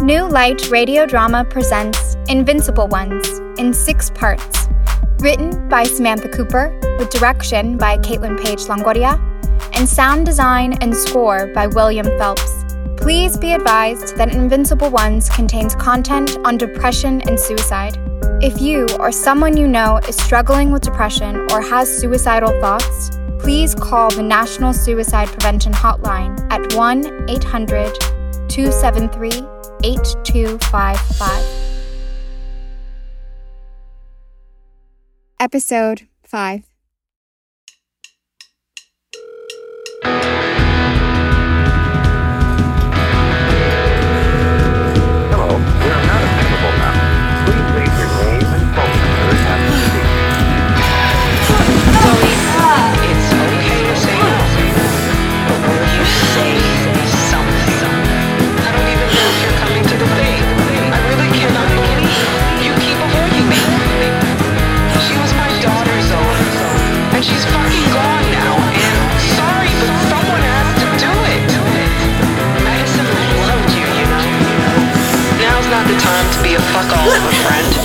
New Light Radio Drama presents Invincible Ones in six parts. Written by Samantha Cooper, with direction by Caitlin Page Longoria, and sound design and score by William Phelps. Please be advised that Invincible Ones contains content on depression and suicide. If you or someone you know is struggling with depression or has suicidal thoughts, please call the National Suicide Prevention Hotline at 1 800 273 8255. Episode 5 a friend.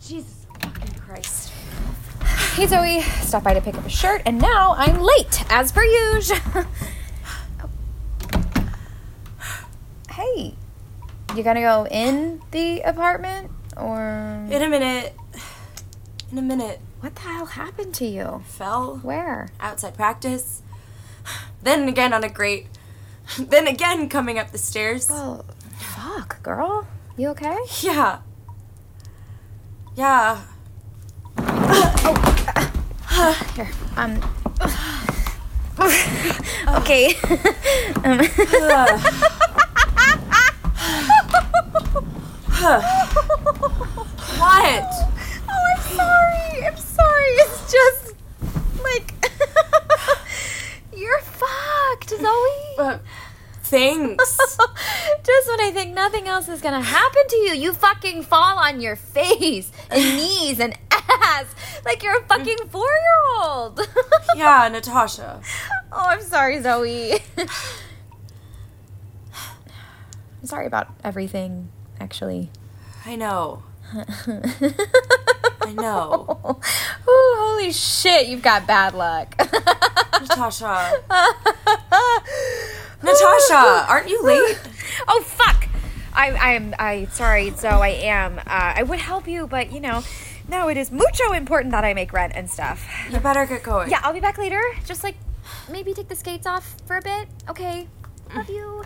Jesus fucking Christ. Hey Zoe, stopped by to pick up a shirt, and now I'm late, as per usual. hey, you gonna go in the apartment or In a minute. In a minute. what the hell happened to you? Fell Where? outside practice. Then again on a grate. Then again coming up the stairs. Well, fuck, girl. You okay? Yeah. Yeah. Here, um. okay. um, What? Oh, I'm sorry. I'm sorry. It's just like you're fucked, Zoe. Uh, thanks. just when I think nothing else is gonna happen to you, you fucking fall on your face and knees and ass like you're a fucking four-year-old. yeah, Natasha. oh, I'm sorry, Zoe. I'm sorry about everything, actually. I know. I know. Ooh, holy shit, you've got bad luck. Natasha. Natasha, aren't you late? oh fuck! I I'm I sorry, so I am. Uh, I would help you, but you know, no, it is mucho important that I make rent and stuff. You better get going. Yeah, I'll be back later. Just like maybe take the skates off for a bit. Okay. Love you.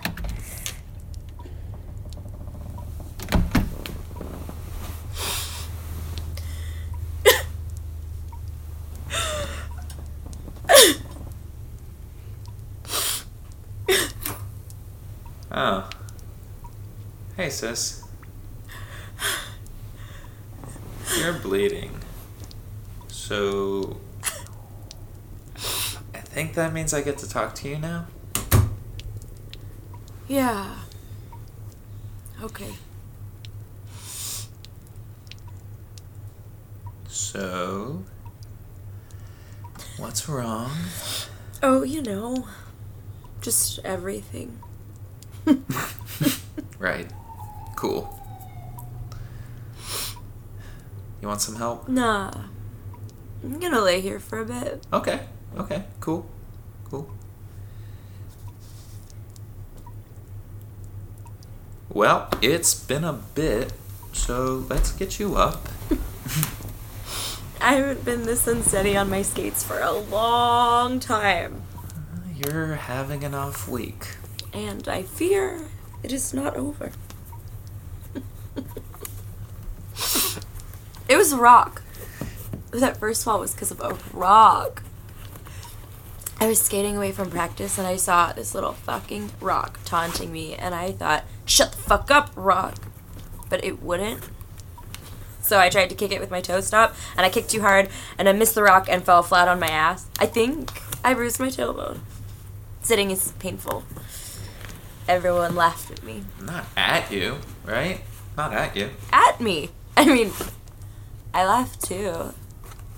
Oh. Hey, sis. You're bleeding. So. I think that means I get to talk to you now? Yeah. Okay. So. What's wrong? Oh, you know. Just everything. Right. Cool. You want some help? Nah. I'm gonna lay here for a bit. Okay. Okay. Cool. Cool. Well, it's been a bit, so let's get you up. I haven't been this unsteady on my skates for a long time. You're having an off week. And I fear it is not over. It was a rock. That first fall was because of a rock. I was skating away from practice and I saw this little fucking rock taunting me, and I thought, shut the fuck up, rock. But it wouldn't. So I tried to kick it with my toe stop, and I kicked too hard, and I missed the rock and fell flat on my ass. I think I bruised my tailbone. Sitting is painful. everyone laughed at me. Not at you, right? Not at you. At me. I mean, I laughed too.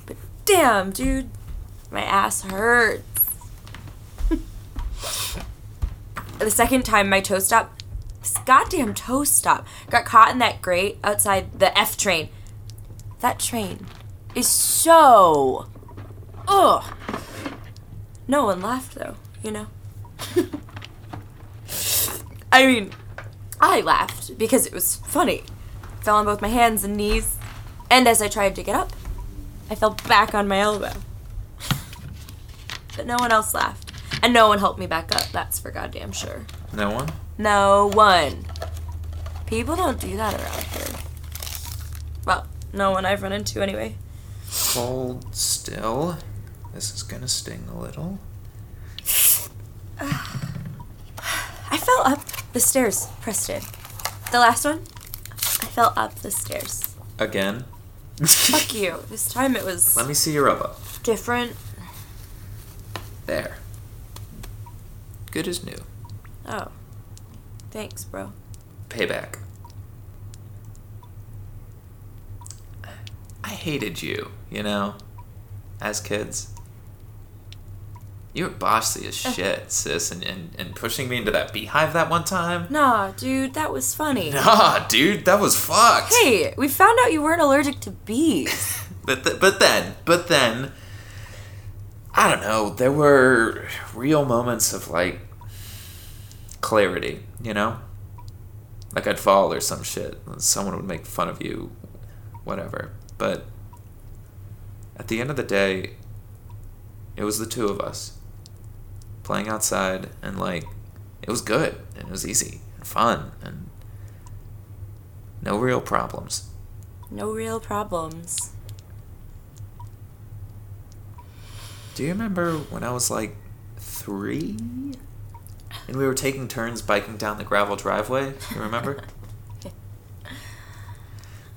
But damn, dude, my ass hurts. the second time my toe stop, this goddamn toe stop, got caught in that grate outside the F train. That train is so. Ugh. No one laughed though, you know? I mean, I laughed because it was funny. Fell on both my hands and knees, and as I tried to get up, I fell back on my elbow. But no one else laughed. And no one helped me back up, that's for goddamn sure. No one? No one. People don't do that around here. Well, no one I've run into anyway. Hold still. This is gonna sting a little. I fell up the stairs, Preston. The last one, I fell up the stairs. Again. Fuck you. This time it was Let me see your elbow. different. There. Good as new. Oh. Thanks, bro. Payback. I hated you, you know, as kids. You were bossy as shit, sis, and, and, and pushing me into that beehive that one time. Nah, dude, that was funny. Nah, dude, that was fucked. Hey, we found out you weren't allergic to bees. But th- but then but then I don't know. There were real moments of like clarity, you know. Like I'd fall or some shit. Someone would make fun of you, whatever. But at the end of the day, it was the two of us playing outside, and like it was good and it was easy and fun and no real problems. No real problems. Do you remember when I was like three? And we were taking turns biking down the gravel driveway? You remember?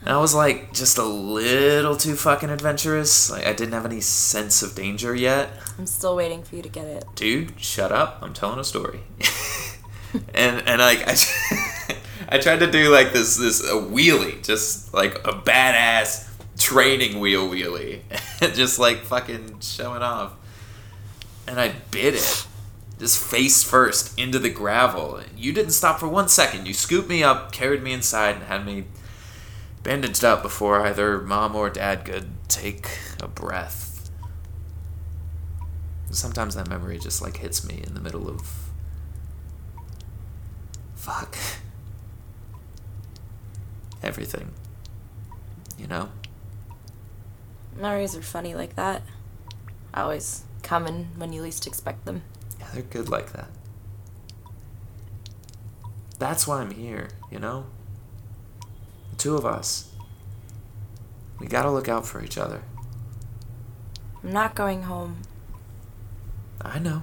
and I was like just a little too fucking adventurous. Like I didn't have any sense of danger yet. I'm still waiting for you to get it. Dude, shut up. I'm telling a story. and and like I I tried to do like this this a wheelie, just like a badass training wheel wheelie. just like fucking showing off. And I bit it. Just face first into the gravel. You didn't stop for one second. You scooped me up, carried me inside, and had me bandaged up before either mom or dad could take a breath. Sometimes that memory just like hits me in the middle of. Fuck. Everything. You know? Memories are funny like that. Always coming when you least expect them. Yeah, they're good like that. That's why I'm here, you know? Two of us. We gotta look out for each other. I'm not going home. I know.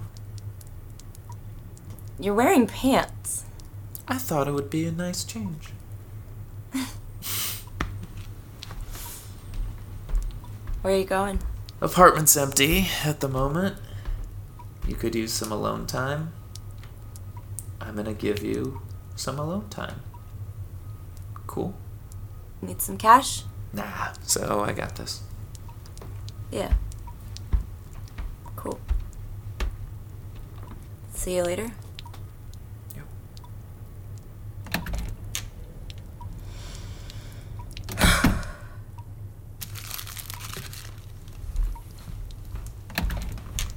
You're wearing pants. I thought it would be a nice change. Where are you going? Apartment's empty at the moment. You could use some alone time. I'm gonna give you some alone time. Cool? Need some cash? Nah, so I got this. Yeah. Cool. See you later. Yep.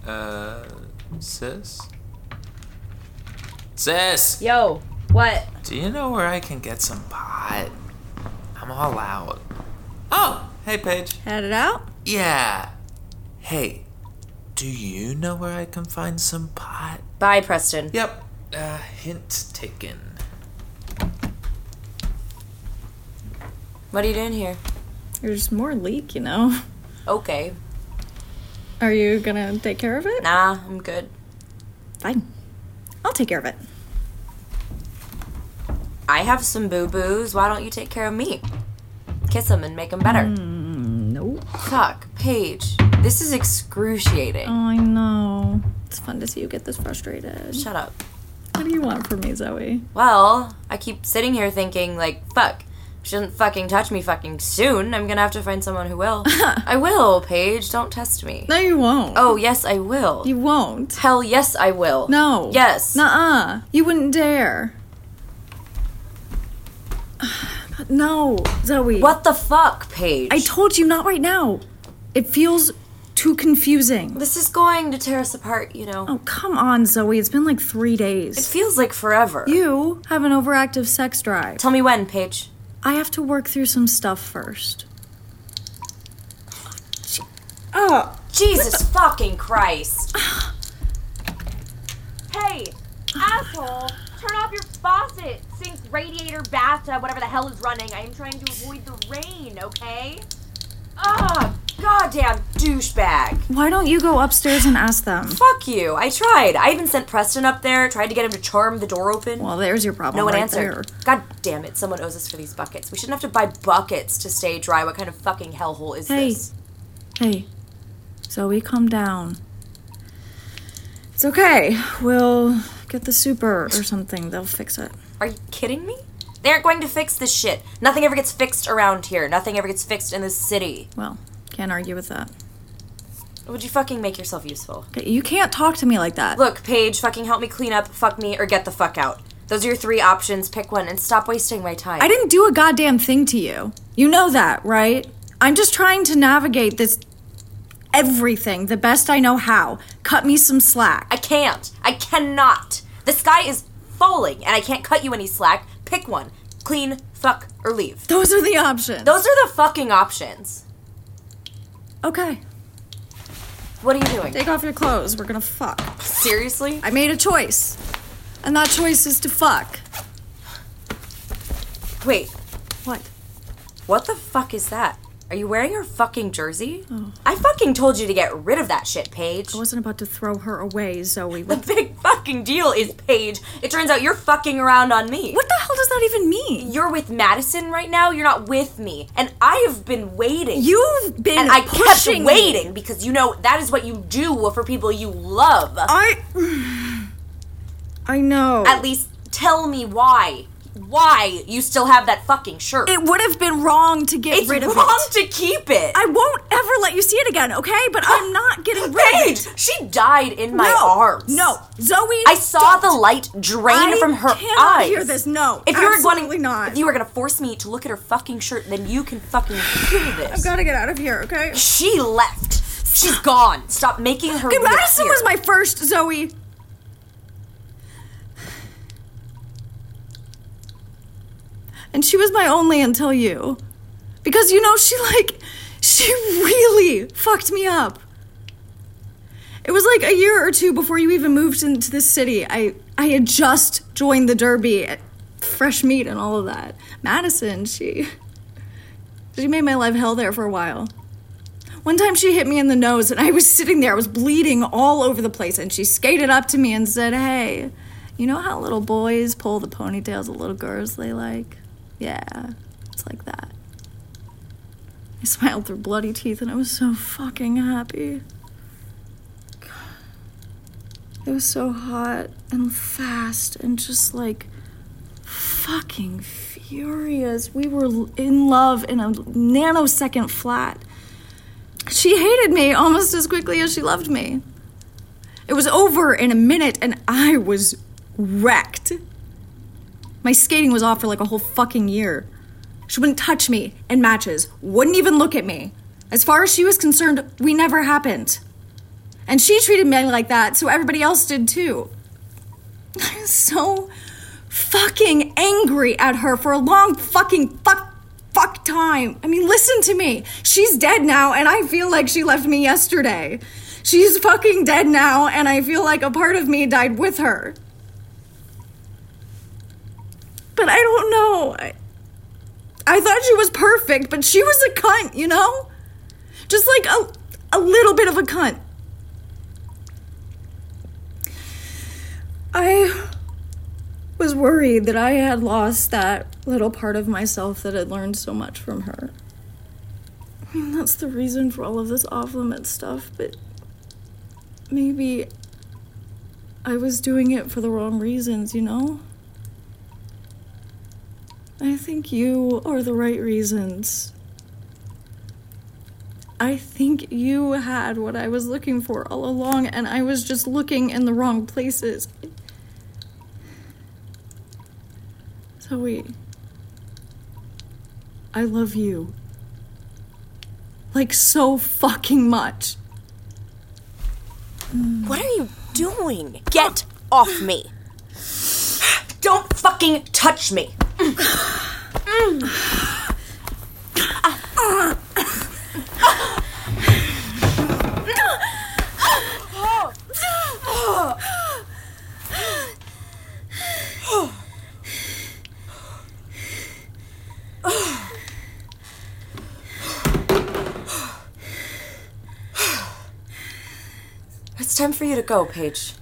Uh, sis? Sis! Yo, what? Do you know where I can get some pot? I'm all out. Oh, hey, Paige. Head it out. Yeah. Hey, do you know where I can find some pot? Bye, Preston. Yep. Uh, hint taken. What are you doing here? There's more leak, you know. Okay. Are you gonna take care of it? Nah, I'm good. Fine. I'll take care of it. I have some boo boos. Why don't you take care of me? Kiss them and make them better. Mm, nope. Fuck, Paige. This is excruciating. Oh, I know. It's fun to see you get this frustrated. Shut up. What do you want from me, Zoe? Well, I keep sitting here thinking, like, fuck. She doesn't fucking touch me fucking soon. I'm gonna have to find someone who will. I will, Paige. Don't test me. No, you won't. Oh, yes, I will. You won't. Hell yes, I will. No. Yes. Nuh-uh. You wouldn't dare. No, Zoe. What the fuck, Paige? I told you not right now. It feels too confusing. this is going to tear us apart, you know. Oh, come on, Zoe. It's been like three days. It feels like forever. You have an overactive sex drive. Tell me when, Paige. I have to work through some stuff first. Oh, Jesus fucking Christ. Hey, asshole! Turn off your faucet, sink, radiator, bathtub, whatever the hell is running. I am trying to avoid the rain, okay? Ah, goddamn douchebag. why don't you go upstairs and ask them? Fuck you. I tried. I even sent Preston up there, tried to get him to charm the door open. Well, there's your problem. no one right answered. God damn it, someone owes us for these buckets. We shouldn't have to buy buckets to stay dry. What kind of fucking hellhole is Hey. this? There. Hey, Zoe, calm down. It's okay. We'll get the super or something. They'll fix it. Are you kidding me? They aren't going to fix this shit. Nothing ever gets fixed around here. Nothing ever gets fixed in this city. Well, can't argue with that. Would you fucking make yourself useful? Okay, You can't talk to me like that. Look, Paige, fucking help me clean up, fuck me, or get the fuck out. Those are your three options. Pick one and stop wasting my time. I didn't do a goddamn thing to you. You know that, right? I'm just trying to navigate this everything the best I know how. Cut me some slack. I can't. I cannot. The sky is falling, and I can't cut you any slack. Pick one. Clean, fuck, or leave. Those are the options. Those are the fucking options. Okay. What are you doing? Take off your clothes. We're gonna fuck. Seriously? I made a choice. And that choice is to fuck. Wait, What? what the fuck is that? Are you wearing her fucking jersey? Oh. I fucking told you to get rid of that shit, Paige. I wasn't about to throw her away, Zoe. The big fucking deal is, Paige. It turns out you're fucking around on me. what the hell does that even mean? You're with Madison right now. You're not with me, and I have been waiting. You've been and I kept me. waiting because you know that is what you do for people you love. I. I know. At least tell me why. Why you still have that fucking shirt? it would have been wrong to get it's rid of it. It's wrong to keep it. I won't ever let you see it again, okay? But I'm not getting rid Paige, of it. she died in my no, arms. No, Zoe. I saw don't. the light drain I from her cannot eyes. hear this. No, If you were absolutely going, not. if you were gonna force me to look at her fucking shirt, then you can fucking hear this. I've got to get out of here, okay? She left. She's gone. Stop making her. Okay, Madison was my first, Zoe. And she was my only until you. Because, you know, she, like, she really fucked me up. It was like a year or two before you even moved into this city. I, I had just joined the Derby, fresh meat and all of that. Madison, she. She made my life hell there for a while. One time she hit me in the nose and I was sitting there, I was bleeding all over the place, and she skated up to me and said, Hey, you know how little boys pull the ponytails of little girls they like? Yeah, it's like that. I smiled through bloody teeth and I was so fucking happy. It was so hot and fast and just like fucking furious. We were in love in a nanosecond flat. She hated me almost as quickly as she loved me. It was over in a minute and I was wrecked. My skating was off for like a whole fucking year. She wouldn't touch me in matches, wouldn't even look at me. As far as she was concerned, we never happened. And she treated me like that, so everybody else did too. I was so fucking angry at her for a long fucking fuck fuck time. I mean, listen to me. She's dead now, and I feel like she left me yesterday. She's fucking dead now, and I feel like a part of me died with her. But I don't know. I, I thought she was perfect, but she was a cunt, you know? Just like a, a little bit of a cunt. I was worried that I had lost that little part of myself that had learned so much from her. I mean, that's the reason for all of this off limit stuff, but maybe I was doing it for the wrong reasons, you know? I think you are the right reasons. I think you had what I was looking for all along, and I was just looking in the wrong places. Zoe, I love you. Like, so fucking much. What are you doing? Get off me. Don't fucking touch me. It's time for you to go, Paige.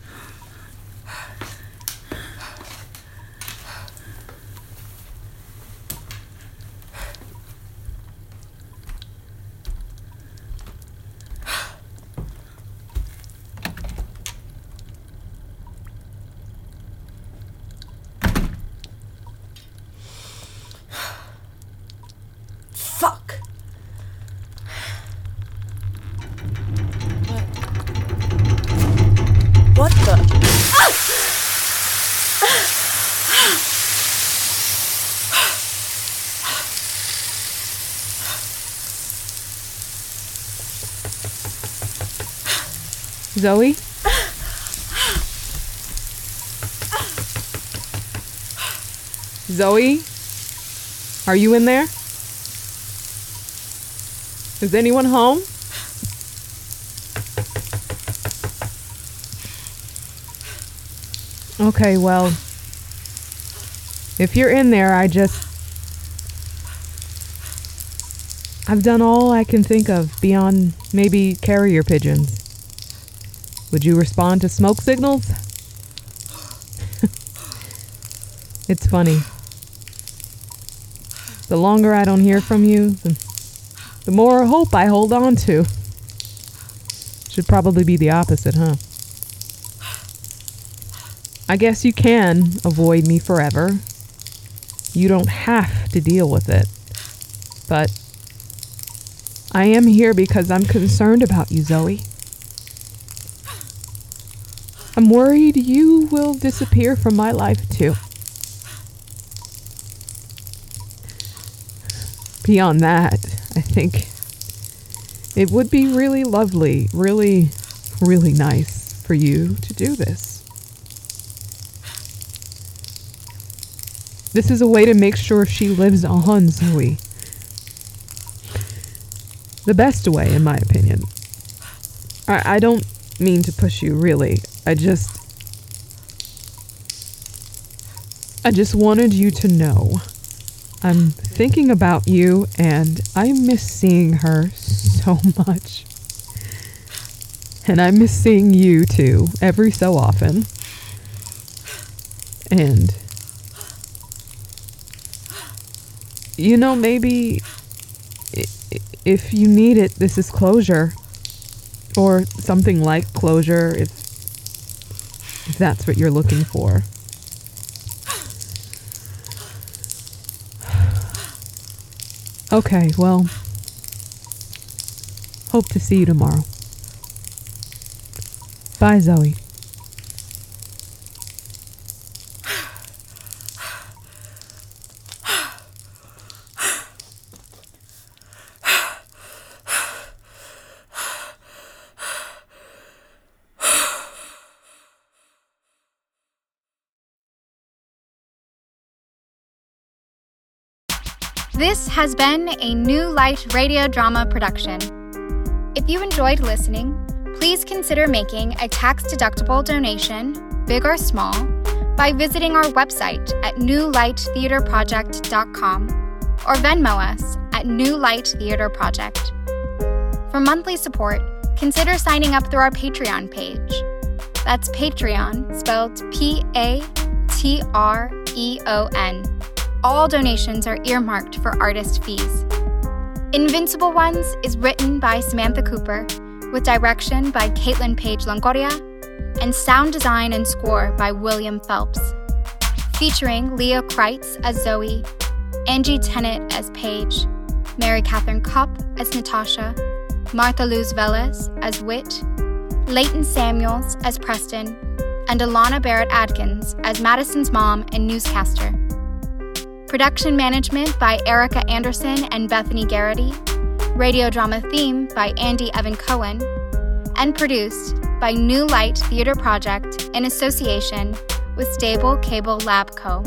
Fuck. What the? Zoe? Zoe? Are you in there? Is anyone home? Okay, well, if you're in there, I just. I've done all I can think of beyond maybe carrier pigeons. Would you respond to smoke signals? it's funny. The longer I don't hear from you, the, the more hope I hold on to. Should probably be the opposite, huh? I guess you can avoid me forever. You don't have to deal with it. But I am here because I'm concerned about you, Zoe. I'm worried you will disappear from my life too. Beyond that, I think it would be really lovely, really, really nice for you to do this. This is a way to make sure she lives on, Zoe. The best way, in my opinion. I, I don't mean to push you, really. I just. I just wanted you to know. I'm thinking about you and I miss seeing her so much. And I miss seeing you too, every so often. And. You know, maybe if you need it, this is closure. Or something like closure, if, if that's what you're looking for. Okay, well, hope to see you tomorrow. Bye, Zoe. This has been a New Light radio drama production. If you enjoyed listening, please consider making a tax deductible donation, big or small, by visiting our website at newlighttheaterproject.com or Venmo us at New Light Theater Project. For monthly support, consider signing up through our Patreon page. That's Patreon, spelled P A T R E O N. All donations are earmarked for artist fees. Invincible Ones is written by Samantha Cooper, with direction by Caitlin Page Longoria, and sound design and score by William Phelps. Featuring Leah Kreitz as Zoe, Angie Tennant as Paige, Mary Catherine Cup as Natasha, Martha Luz Velez as Wit, Leighton Samuels as Preston, and Alana Barrett Adkins as Madison's mom and newscaster. Production management by Erica Anderson and Bethany Garrity, radio drama theme by Andy Evan Cohen, and produced by New Light Theater Project in association with Stable Cable Lab Co.